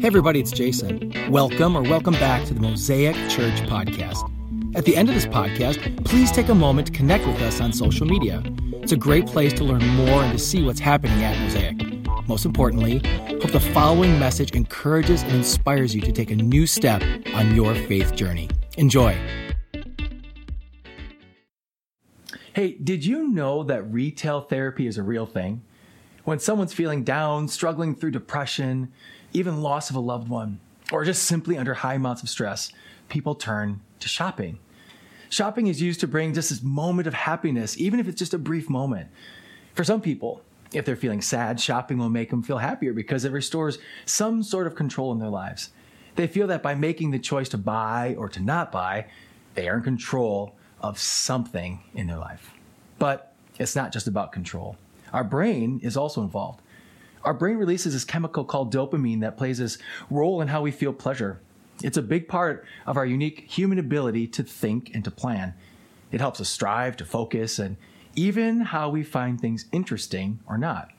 Hey, everybody, it's Jason. Welcome or welcome back to the Mosaic Church Podcast. At the end of this podcast, please take a moment to connect with us on social media. It's a great place to learn more and to see what's happening at Mosaic. Most importantly, hope the following message encourages and inspires you to take a new step on your faith journey. Enjoy. Hey, did you know that retail therapy is a real thing? When someone's feeling down, struggling through depression, even loss of a loved one, or just simply under high amounts of stress, people turn to shopping. Shopping is used to bring just this moment of happiness, even if it's just a brief moment. For some people, if they're feeling sad, shopping will make them feel happier because it restores some sort of control in their lives. They feel that by making the choice to buy or to not buy, they are in control of something in their life. But it's not just about control. Our brain is also involved. Our brain releases this chemical called dopamine that plays this role in how we feel pleasure. It's a big part of our unique human ability to think and to plan. It helps us strive, to focus, and even how we find things interesting or not.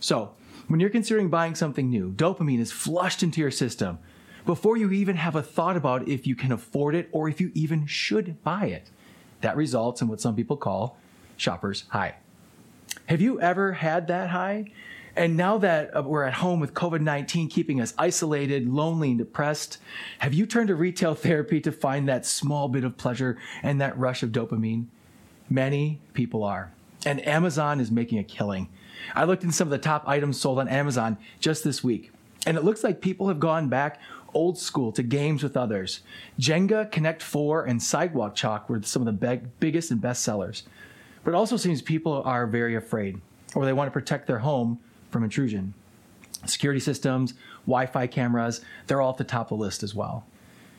So, when you're considering buying something new, dopamine is flushed into your system before you even have a thought about if you can afford it or if you even should buy it. That results in what some people call shopper's high. Have you ever had that high? And now that uh, we're at home with COVID 19 keeping us isolated, lonely, and depressed, have you turned to retail therapy to find that small bit of pleasure and that rush of dopamine? Many people are. And Amazon is making a killing. I looked in some of the top items sold on Amazon just this week, and it looks like people have gone back old school to games with others. Jenga, Connect 4, and Sidewalk Chalk were some of the big, biggest and best sellers. But it also seems people are very afraid or they want to protect their home from intrusion. Security systems, Wi Fi cameras, they're all at the top of the list as well.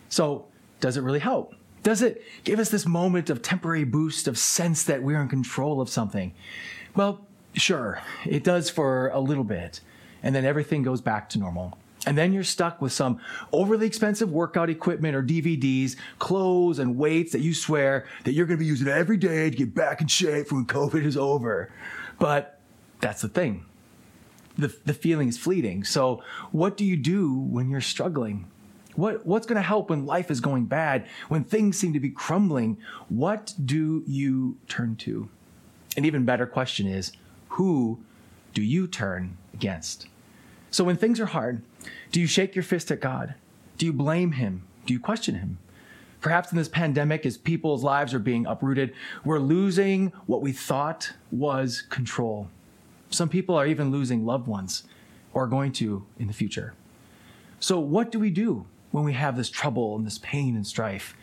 So, does it really help? Does it give us this moment of temporary boost of sense that we're in control of something? Well, sure, it does for a little bit, and then everything goes back to normal. And then you're stuck with some overly expensive workout equipment or DVDs, clothes, and weights that you swear that you're going to be using every day to get back in shape when COVID is over. But that's the thing. The, the feeling is fleeting. So, what do you do when you're struggling? What, what's going to help when life is going bad, when things seem to be crumbling? What do you turn to? An even better question is who do you turn against? So, when things are hard, do you shake your fist at God? Do you blame Him? Do you question Him? Perhaps in this pandemic, as people's lives are being uprooted, we're losing what we thought was control. Some people are even losing loved ones or are going to in the future. So, what do we do when we have this trouble and this pain and strife?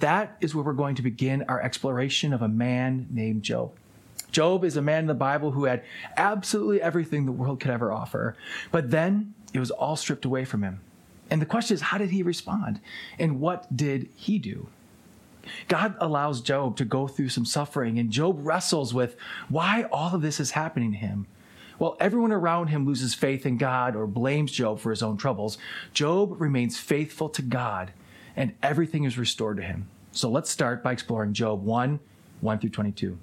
That is where we're going to begin our exploration of a man named Job. Job is a man in the Bible who had absolutely everything the world could ever offer. But then it was all stripped away from him. And the question is, how did he respond? And what did he do? God allows Job to go through some suffering, and Job wrestles with why all of this is happening to him. While everyone around him loses faith in God or blames Job for his own troubles, Job remains faithful to God, and everything is restored to him. So let's start by exploring Job 1 1 through 22.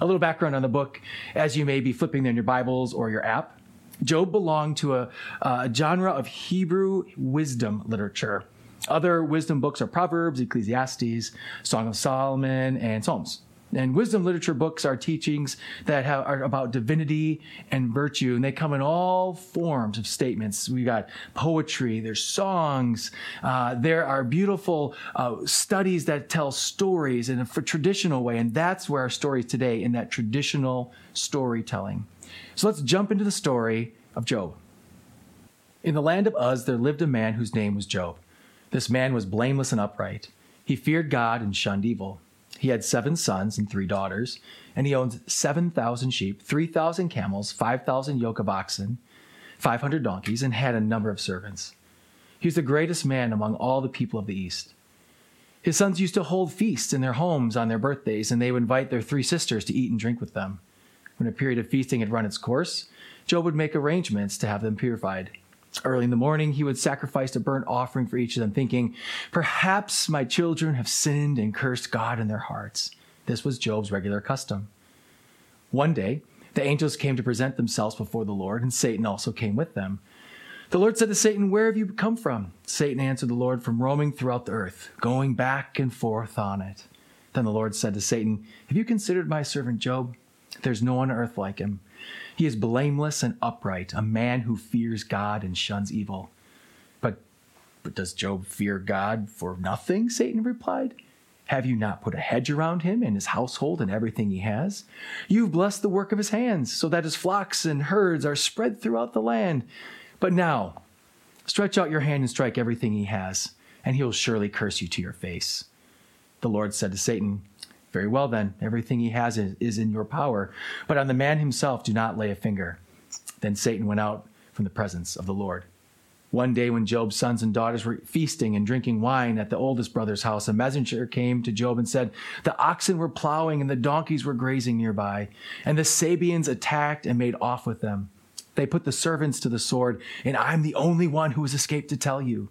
A little background on the book, as you may be flipping in your Bibles or your app. Job belonged to a, a genre of Hebrew wisdom literature. Other wisdom books are Proverbs, Ecclesiastes, Song of Solomon, and Psalms. And wisdom literature books are teachings that have, are about divinity and virtue, and they come in all forms of statements. We've got poetry, there's songs, uh, there are beautiful uh, studies that tell stories in a traditional way, and that's where our story is today in that traditional storytelling. So let's jump into the story of Job. In the land of Uz, there lived a man whose name was Job. This man was blameless and upright. He feared God and shunned evil. He had seven sons and three daughters, and he owned 7,000 sheep, 3,000 camels, 5,000 yoke of oxen, 500 donkeys, and had a number of servants. He was the greatest man among all the people of the East. His sons used to hold feasts in their homes on their birthdays, and they would invite their three sisters to eat and drink with them. When a period of feasting had run its course, Job would make arrangements to have them purified. Early in the morning, he would sacrifice a burnt offering for each of them, thinking, Perhaps my children have sinned and cursed God in their hearts. This was Job's regular custom. One day, the angels came to present themselves before the Lord, and Satan also came with them. The Lord said to Satan, Where have you come from? Satan answered the Lord, From roaming throughout the earth, going back and forth on it. Then the Lord said to Satan, Have you considered my servant Job? There's no one on earth like him. He is blameless and upright, a man who fears God and shuns evil. But, but does Job fear God for nothing? Satan replied. Have you not put a hedge around him and his household and everything he has? You've blessed the work of his hands, so that his flocks and herds are spread throughout the land. But now, stretch out your hand and strike everything he has, and he will surely curse you to your face. The Lord said to Satan, Very well, then, everything he has is in your power, but on the man himself do not lay a finger. Then Satan went out from the presence of the Lord. One day, when Job's sons and daughters were feasting and drinking wine at the oldest brother's house, a messenger came to Job and said, The oxen were plowing and the donkeys were grazing nearby, and the Sabeans attacked and made off with them. They put the servants to the sword, and I'm the only one who has escaped to tell you.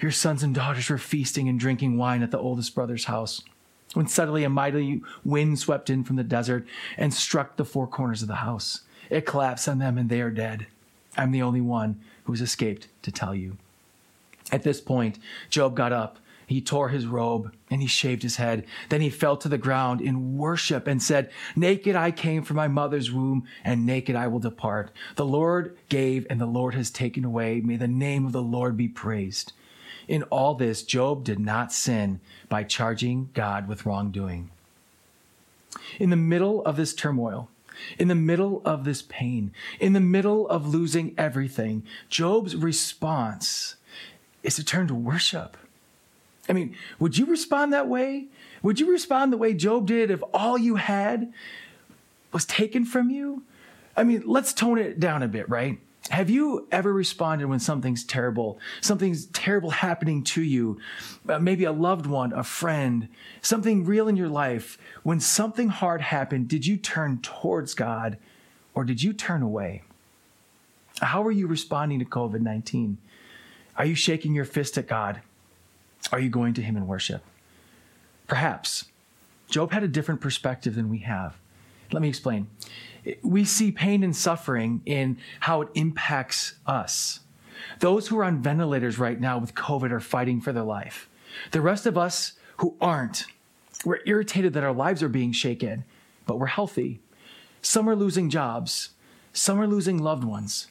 Your sons and daughters were feasting and drinking wine at the oldest brother's house. When suddenly a mighty wind swept in from the desert and struck the four corners of the house. It collapsed on them, and they are dead. I'm the only one who has escaped to tell you. At this point, Job got up. He tore his robe and he shaved his head. Then he fell to the ground in worship and said, Naked I came from my mother's womb, and naked I will depart. The Lord gave, and the Lord has taken away. May the name of the Lord be praised. In all this, Job did not sin by charging God with wrongdoing. In the middle of this turmoil, in the middle of this pain, in the middle of losing everything, Job's response is to turn to worship. I mean, would you respond that way? Would you respond the way Job did if all you had was taken from you? I mean, let's tone it down a bit, right? Have you ever responded when something's terrible, something's terrible happening to you, uh, maybe a loved one, a friend, something real in your life? When something hard happened, did you turn towards God or did you turn away? How are you responding to COVID 19? Are you shaking your fist at God? Are you going to Him in worship? Perhaps. Job had a different perspective than we have. Let me explain we see pain and suffering in how it impacts us. Those who are on ventilators right now with COVID are fighting for their life. The rest of us who aren't, we're irritated that our lives are being shaken, but we're healthy. Some are losing jobs, some are losing loved ones.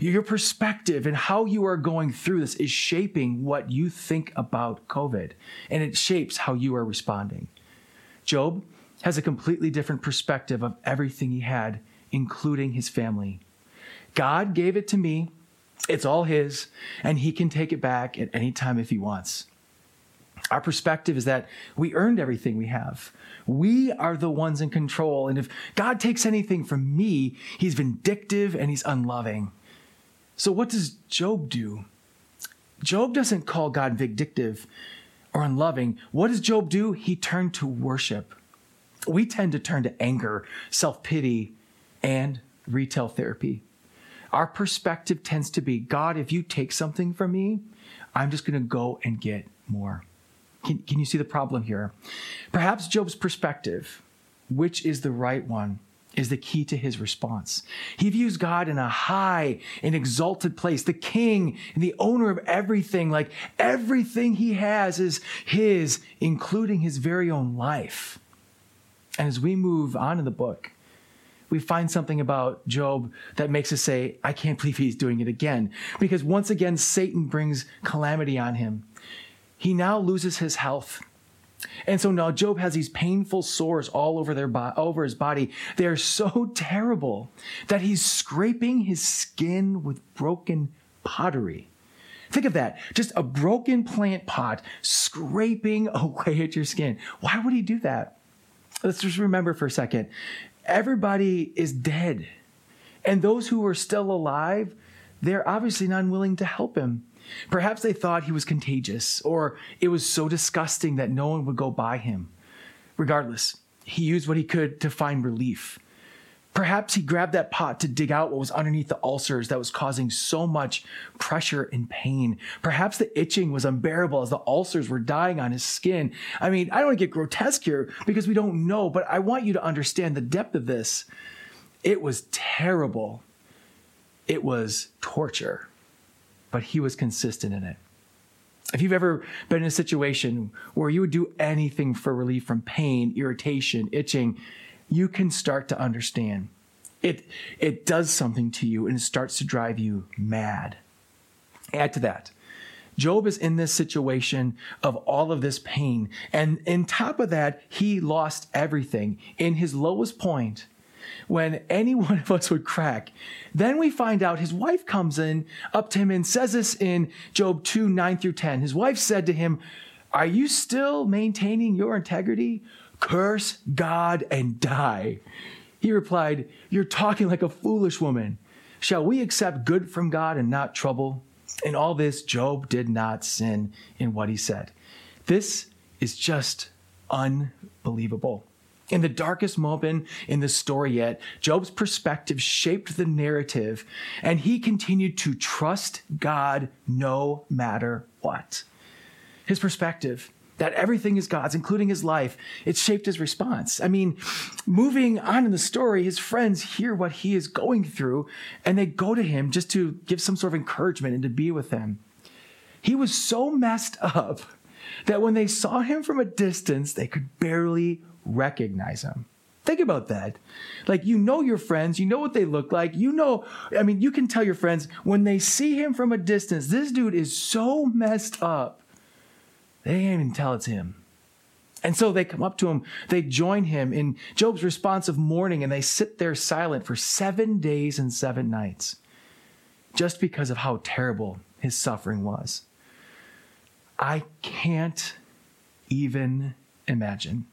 Your perspective and how you are going through this is shaping what you think about COVID, and it shapes how you are responding. Job, has a completely different perspective of everything he had, including his family. God gave it to me. It's all his, and he can take it back at any time if he wants. Our perspective is that we earned everything we have. We are the ones in control. And if God takes anything from me, he's vindictive and he's unloving. So, what does Job do? Job doesn't call God vindictive or unloving. What does Job do? He turned to worship we tend to turn to anger, self pity, and retail therapy. Our perspective tends to be God, if you take something from me, I'm just going to go and get more. Can, can you see the problem here? Perhaps Job's perspective, which is the right one, is the key to his response. He views God in a high and exalted place, the king and the owner of everything, like everything he has is his, including his very own life. And as we move on in the book, we find something about Job that makes us say, I can't believe he's doing it again. Because once again, Satan brings calamity on him. He now loses his health. And so now Job has these painful sores all over their bo- over his body. They are so terrible that he's scraping his skin with broken pottery. Think of that. Just a broken plant pot scraping away at your skin. Why would he do that? Let's just remember for a second everybody is dead. And those who were still alive, they're obviously not willing to help him. Perhaps they thought he was contagious, or it was so disgusting that no one would go by him. Regardless, he used what he could to find relief. Perhaps he grabbed that pot to dig out what was underneath the ulcers that was causing so much pressure and pain. Perhaps the itching was unbearable as the ulcers were dying on his skin. I mean, I don't want to get grotesque here because we don't know, but I want you to understand the depth of this. It was terrible. It was torture, but he was consistent in it. If you've ever been in a situation where you would do anything for relief from pain, irritation, itching, you can start to understand. It, it does something to you and it starts to drive you mad. Add to that, Job is in this situation of all of this pain. And in top of that, he lost everything. In his lowest point, when any one of us would crack. Then we find out his wife comes in up to him and says this in Job 2 9 through 10. His wife said to him, Are you still maintaining your integrity? Curse God and die. He replied, You're talking like a foolish woman. Shall we accept good from God and not trouble? In all this, Job did not sin in what he said. This is just unbelievable. In the darkest moment in the story yet, Job's perspective shaped the narrative, and he continued to trust God no matter what. His perspective that everything is God's, including his life, it shaped his response. I mean, moving on in the story, his friends hear what he is going through, and they go to him just to give some sort of encouragement and to be with him. He was so messed up that when they saw him from a distance, they could barely recognize him. Think about that. Like, you know your friends, you know what they look like, you know, I mean, you can tell your friends when they see him from a distance, this dude is so messed up, they can't even tell it's him. And so they come up to him, they join him in Job's response of mourning, and they sit there silent for seven days and seven nights, just because of how terrible his suffering was. I can't even imagine.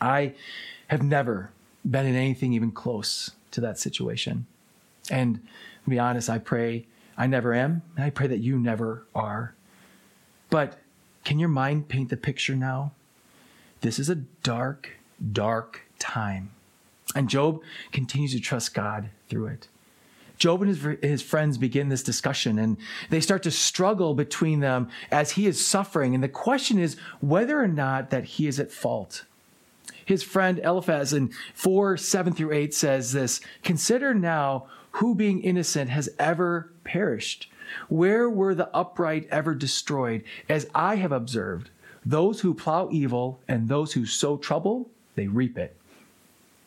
I have never been in anything even close to that situation. And to be honest, I pray I never am. I pray that you never are. But can your mind paint the picture now? This is a dark, dark time. And Job continues to trust God through it. Job and his, his friends begin this discussion and they start to struggle between them as he is suffering. And the question is whether or not that he is at fault his friend Eliphaz in 4 7 through 8 says this Consider now who being innocent has ever perished. Where were the upright ever destroyed? As I have observed, those who plow evil and those who sow trouble, they reap it.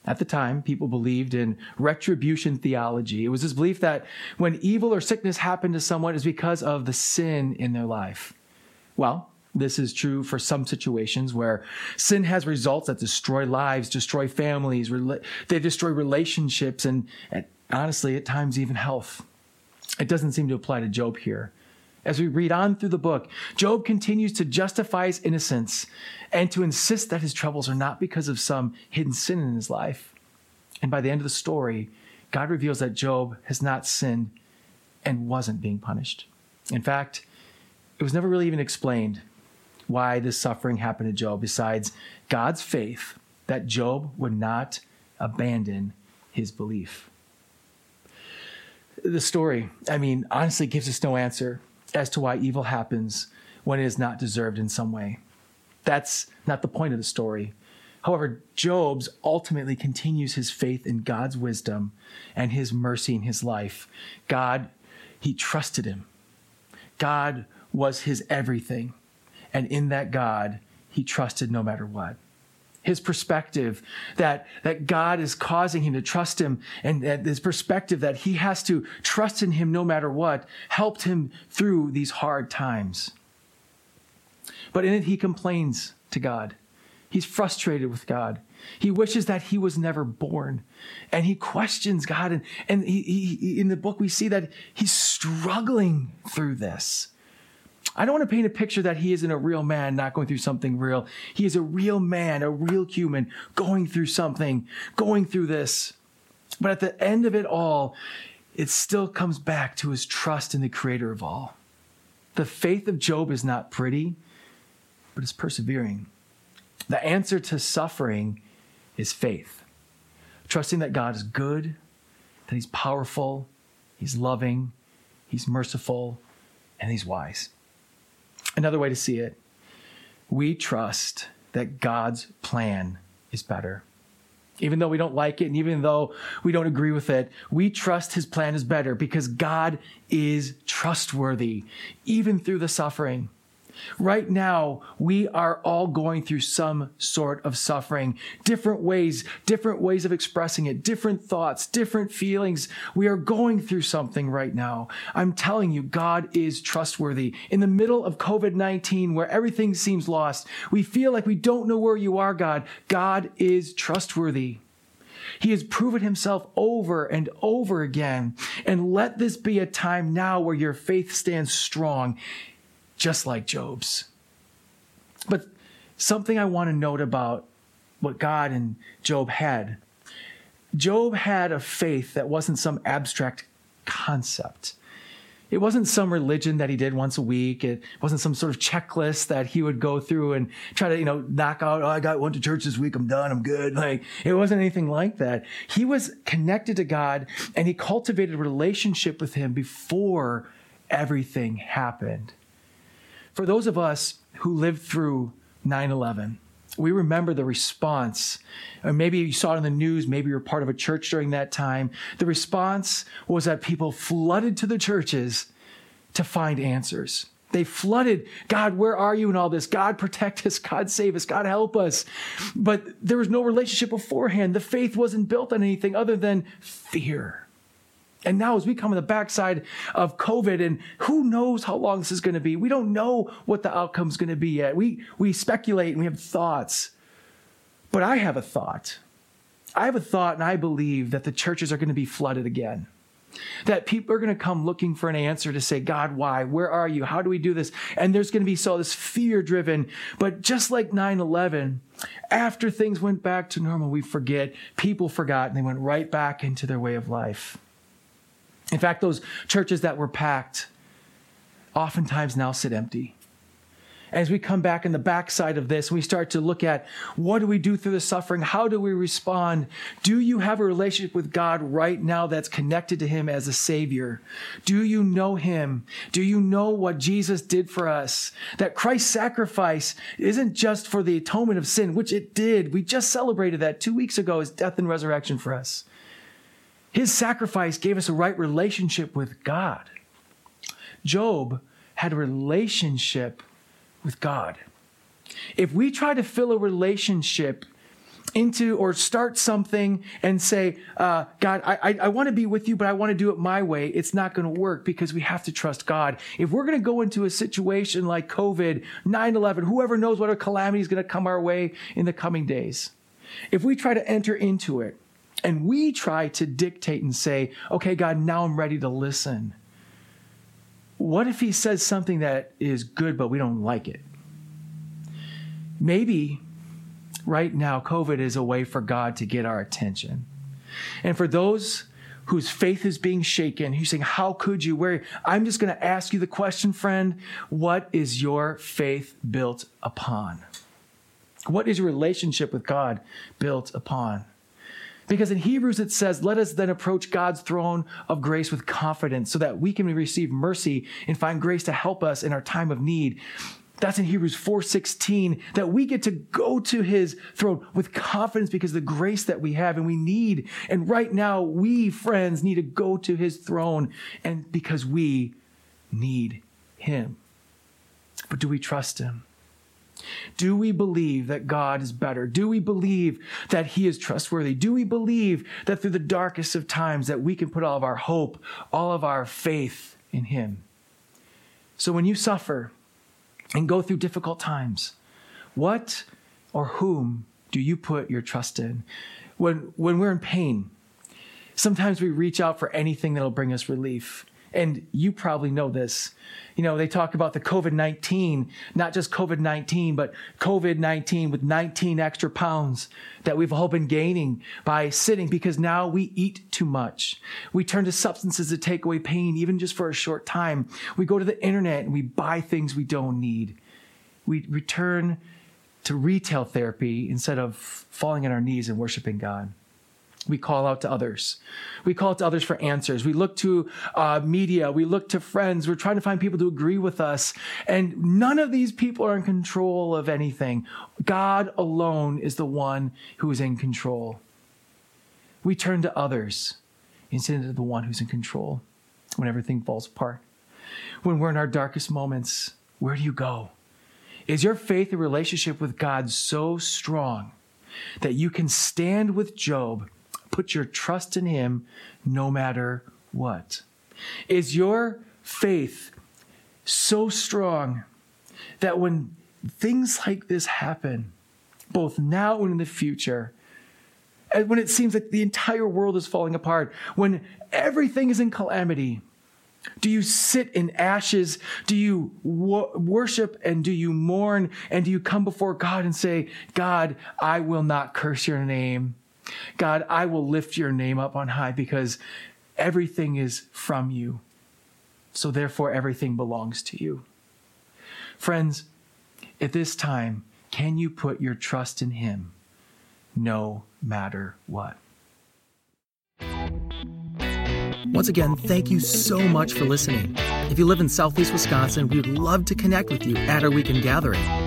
At the time, people believed in retribution theology. It was this belief that when evil or sickness happened to someone, is because of the sin in their life. Well, this is true for some situations where sin has results that destroy lives, destroy families, they destroy relationships, and, and honestly, at times, even health. It doesn't seem to apply to Job here. As we read on through the book, Job continues to justify his innocence and to insist that his troubles are not because of some hidden sin in his life. And by the end of the story, God reveals that Job has not sinned and wasn't being punished. In fact, it was never really even explained why this suffering happened to Job besides God's faith that Job would not abandon his belief. The story, I mean, honestly gives us no answer as to why evil happens when it is not deserved in some way. That's not the point of the story. However, Job's ultimately continues his faith in God's wisdom and his mercy in his life. God, he trusted him. God was his everything. And in that God, he trusted no matter what. His perspective that, that God is causing him to trust him and his perspective that he has to trust in him no matter what helped him through these hard times. But in it, he complains to God. He's frustrated with God. He wishes that he was never born. And he questions God. And, and he, he, in the book, we see that he's struggling through this. I don't want to paint a picture that he isn't a real man, not going through something real. He is a real man, a real human, going through something, going through this. But at the end of it all, it still comes back to his trust in the creator of all. The faith of Job is not pretty, but it's persevering. The answer to suffering is faith, trusting that God is good, that he's powerful, he's loving, he's merciful, and he's wise. Another way to see it, we trust that God's plan is better. Even though we don't like it and even though we don't agree with it, we trust his plan is better because God is trustworthy, even through the suffering. Right now, we are all going through some sort of suffering, different ways, different ways of expressing it, different thoughts, different feelings. We are going through something right now. I'm telling you, God is trustworthy. In the middle of COVID 19, where everything seems lost, we feel like we don't know where you are, God. God is trustworthy. He has proven himself over and over again. And let this be a time now where your faith stands strong just like Job's. But something I want to note about what God and Job had Job had a faith that wasn't some abstract concept. It wasn't some religion that he did once a week. It wasn't some sort of checklist that he would go through and try to, you know, knock out, oh, I got went to church this week. I'm done. I'm good. Like it wasn't anything like that. He was connected to God and he cultivated a relationship with him before everything happened. For those of us who lived through 9 11, we remember the response. Or maybe you saw it in the news, maybe you were part of a church during that time. The response was that people flooded to the churches to find answers. They flooded, God, where are you in all this? God, protect us. God, save us. God, help us. But there was no relationship beforehand. The faith wasn't built on anything other than fear. And now, as we come on the backside of COVID, and who knows how long this is going to be, we don't know what the outcome is going to be yet. We, we speculate and we have thoughts. But I have a thought. I have a thought, and I believe that the churches are going to be flooded again. That people are going to come looking for an answer to say, God, why? Where are you? How do we do this? And there's going to be so this fear driven. But just like 9 11, after things went back to normal, we forget. People forgot and they went right back into their way of life. In fact, those churches that were packed oftentimes now sit empty. As we come back in the backside of this, we start to look at what do we do through the suffering? How do we respond? Do you have a relationship with God right now that's connected to Him as a Savior? Do you know Him? Do you know what Jesus did for us? That Christ's sacrifice isn't just for the atonement of sin, which it did. We just celebrated that two weeks ago as death and resurrection for us. His sacrifice gave us a right relationship with God. Job had a relationship with God. If we try to fill a relationship into or start something and say, uh, God, I, I, I want to be with you, but I want to do it my way, it's not going to work because we have to trust God. If we're going to go into a situation like COVID, 9 11, whoever knows what a calamity is going to come our way in the coming days, if we try to enter into it and we try to dictate and say, okay, God, now I'm ready to listen. What if he says something that is good, but we don't like it? Maybe right now, COVID is a way for God to get our attention. And for those whose faith is being shaken, who's saying, How could you? Where I'm just going to ask you the question, friend what is your faith built upon? What is your relationship with God built upon? Because in Hebrews it says, let us then approach God's throne of grace with confidence so that we can receive mercy and find grace to help us in our time of need. That's in Hebrews 4:16 that we get to go to his throne with confidence because the grace that we have and we need. And right now we friends need to go to his throne and because we need him. But do we trust him? Do we believe that God is better? Do we believe that he is trustworthy? Do we believe that through the darkest of times that we can put all of our hope, all of our faith in him? So when you suffer and go through difficult times, what or whom do you put your trust in? When when we're in pain, sometimes we reach out for anything that'll bring us relief. And you probably know this. You know, they talk about the COVID 19, not just COVID 19, but COVID 19 with 19 extra pounds that we've all been gaining by sitting because now we eat too much. We turn to substances to take away pain, even just for a short time. We go to the internet and we buy things we don't need. We return to retail therapy instead of falling on our knees and worshiping God. We call out to others. We call to others for answers. We look to uh, media. We look to friends. We're trying to find people to agree with us. And none of these people are in control of anything. God alone is the one who is in control. We turn to others instead of the one who's in control when everything falls apart. When we're in our darkest moments, where do you go? Is your faith and relationship with God so strong that you can stand with Job Put your trust in Him no matter what. Is your faith so strong that when things like this happen, both now and in the future, and when it seems like the entire world is falling apart, when everything is in calamity, do you sit in ashes? Do you wo- worship and do you mourn and do you come before God and say, God, I will not curse your name? God, I will lift your name up on high because everything is from you. So therefore, everything belongs to you. Friends, at this time, can you put your trust in Him no matter what? Once again, thank you so much for listening. If you live in Southeast Wisconsin, we would love to connect with you at our weekend gathering